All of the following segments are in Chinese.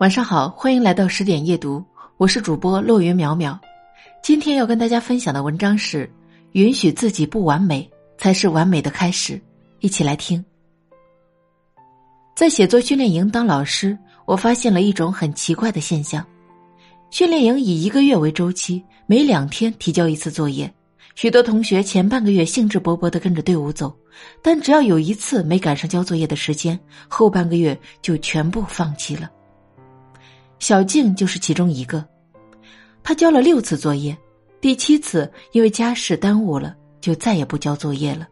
晚上好，欢迎来到十点夜读，我是主播落云淼淼。今天要跟大家分享的文章是：允许自己不完美，才是完美的开始。一起来听。在写作训练营当老师，我发现了一种很奇怪的现象：训练营以一个月为周期，每两天提交一次作业。许多同学前半个月兴致勃勃的跟着队伍走，但只要有一次没赶上交作业的时间，后半个月就全部放弃了。小静就是其中一个，她交了六次作业，第七次因为家事耽误了，就再也不交作业了。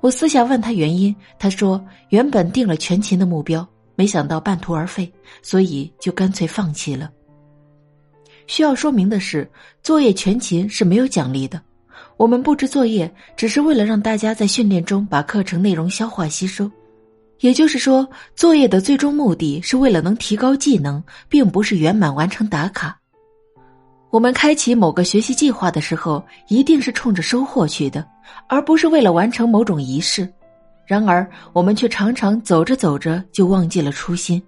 我私下问他原因，他说原本定了全勤的目标，没想到半途而废，所以就干脆放弃了。需要说明的是，作业全勤是没有奖励的，我们布置作业只是为了让大家在训练中把课程内容消化吸收。也就是说，作业的最终目的是为了能提高技能，并不是圆满完成打卡。我们开启某个学习计划的时候，一定是冲着收获去的，而不是为了完成某种仪式。然而，我们却常常走着走着就忘记了初心，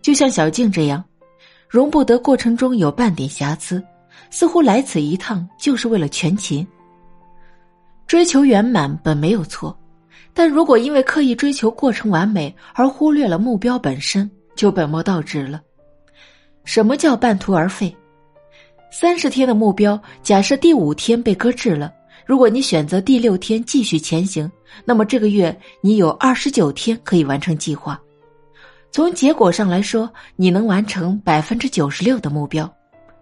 就像小静这样，容不得过程中有半点瑕疵，似乎来此一趟就是为了全勤。追求圆满本没有错。但如果因为刻意追求过程完美而忽略了目标本身，就本末倒置了。什么叫半途而废？三十天的目标，假设第五天被搁置了，如果你选择第六天继续前行，那么这个月你有二十九天可以完成计划。从结果上来说，你能完成百分之九十六的目标，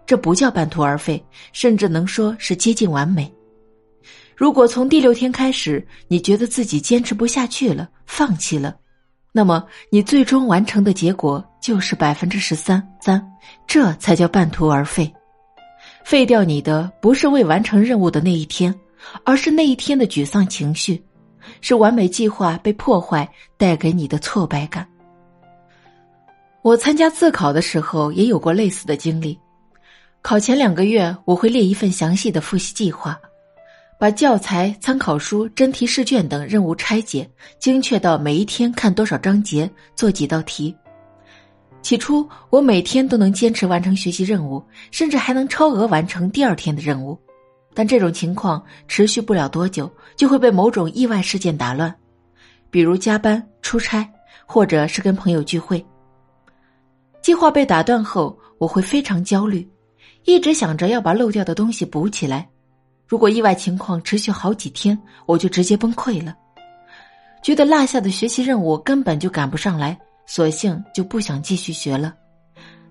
这不叫半途而废，甚至能说是接近完美。如果从第六天开始，你觉得自己坚持不下去了，放弃了，那么你最终完成的结果就是百分之十三三，这才叫半途而废。废掉你的不是未完成任务的那一天，而是那一天的沮丧情绪，是完美计划被破坏带给你的挫败感。我参加自考的时候也有过类似的经历，考前两个月我会列一份详细的复习计划。把教材、参考书、真题试卷等任务拆解，精确到每一天看多少章节，做几道题。起初，我每天都能坚持完成学习任务，甚至还能超额完成第二天的任务。但这种情况持续不了多久，就会被某种意外事件打乱，比如加班、出差，或者是跟朋友聚会。计划被打断后，我会非常焦虑，一直想着要把漏掉的东西补起来。如果意外情况持续好几天，我就直接崩溃了，觉得落下的学习任务根本就赶不上来，索性就不想继续学了，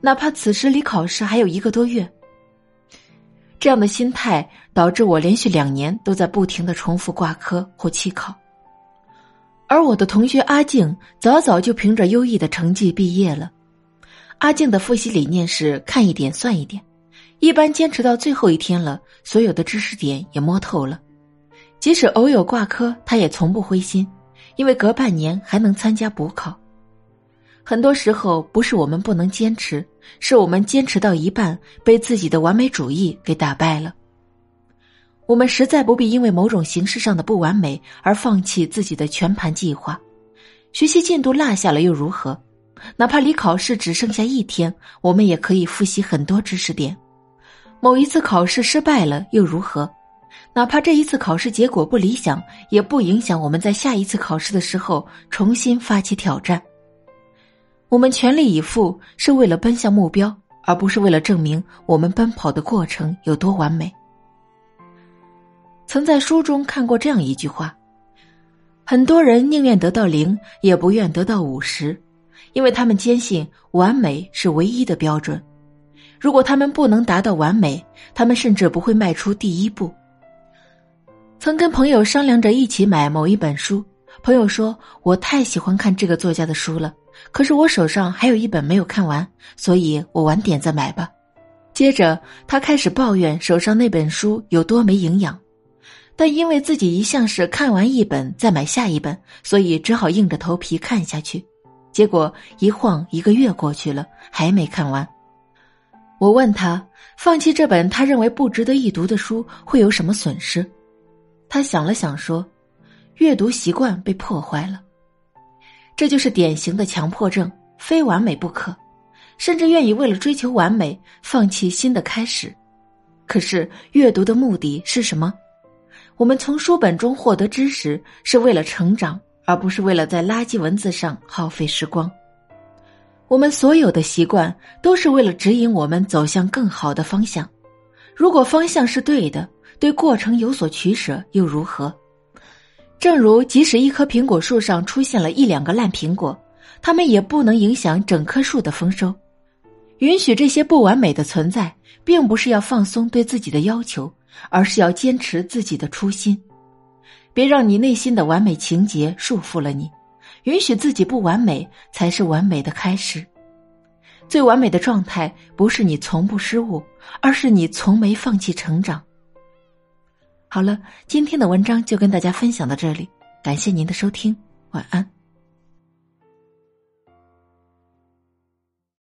哪怕此时离考试还有一个多月。这样的心态导致我连续两年都在不停的重复挂科或弃考，而我的同学阿静早早就凭着优异的成绩毕业了。阿静的复习理念是看一点算一点。一般坚持到最后一天了，所有的知识点也摸透了，即使偶有挂科，他也从不灰心，因为隔半年还能参加补考。很多时候不是我们不能坚持，是我们坚持到一半被自己的完美主义给打败了。我们实在不必因为某种形式上的不完美而放弃自己的全盘计划。学习进度落下了又如何？哪怕离考试只剩下一天，我们也可以复习很多知识点。某一次考试失败了又如何？哪怕这一次考试结果不理想，也不影响我们在下一次考试的时候重新发起挑战。我们全力以赴是为了奔向目标，而不是为了证明我们奔跑的过程有多完美。曾在书中看过这样一句话：很多人宁愿得到零，也不愿得到五十，因为他们坚信完美是唯一的标准。如果他们不能达到完美，他们甚至不会迈出第一步。曾跟朋友商量着一起买某一本书，朋友说：“我太喜欢看这个作家的书了，可是我手上还有一本没有看完，所以我晚点再买吧。”接着他开始抱怨手上那本书有多没营养，但因为自己一向是看完一本再买下一本，所以只好硬着头皮看下去。结果一晃一个月过去了，还没看完。我问他，放弃这本他认为不值得一读的书会有什么损失？他想了想说：“阅读习惯被破坏了。”这就是典型的强迫症，非完美不可。甚至愿意为了追求完美放弃新的开始。可是，阅读的目的是什么？我们从书本中获得知识，是为了成长，而不是为了在垃圾文字上耗费时光。我们所有的习惯，都是为了指引我们走向更好的方向。如果方向是对的，对过程有所取舍又如何？正如，即使一棵苹果树上出现了一两个烂苹果，它们也不能影响整棵树的丰收。允许这些不完美的存在，并不是要放松对自己的要求，而是要坚持自己的初心。别让你内心的完美情节束缚了你，允许自己不完美，才是完美的开始。最完美的状态，不是你从不失误，而是你从没放弃成长。好了，今天的文章就跟大家分享到这里，感谢您的收听，晚安。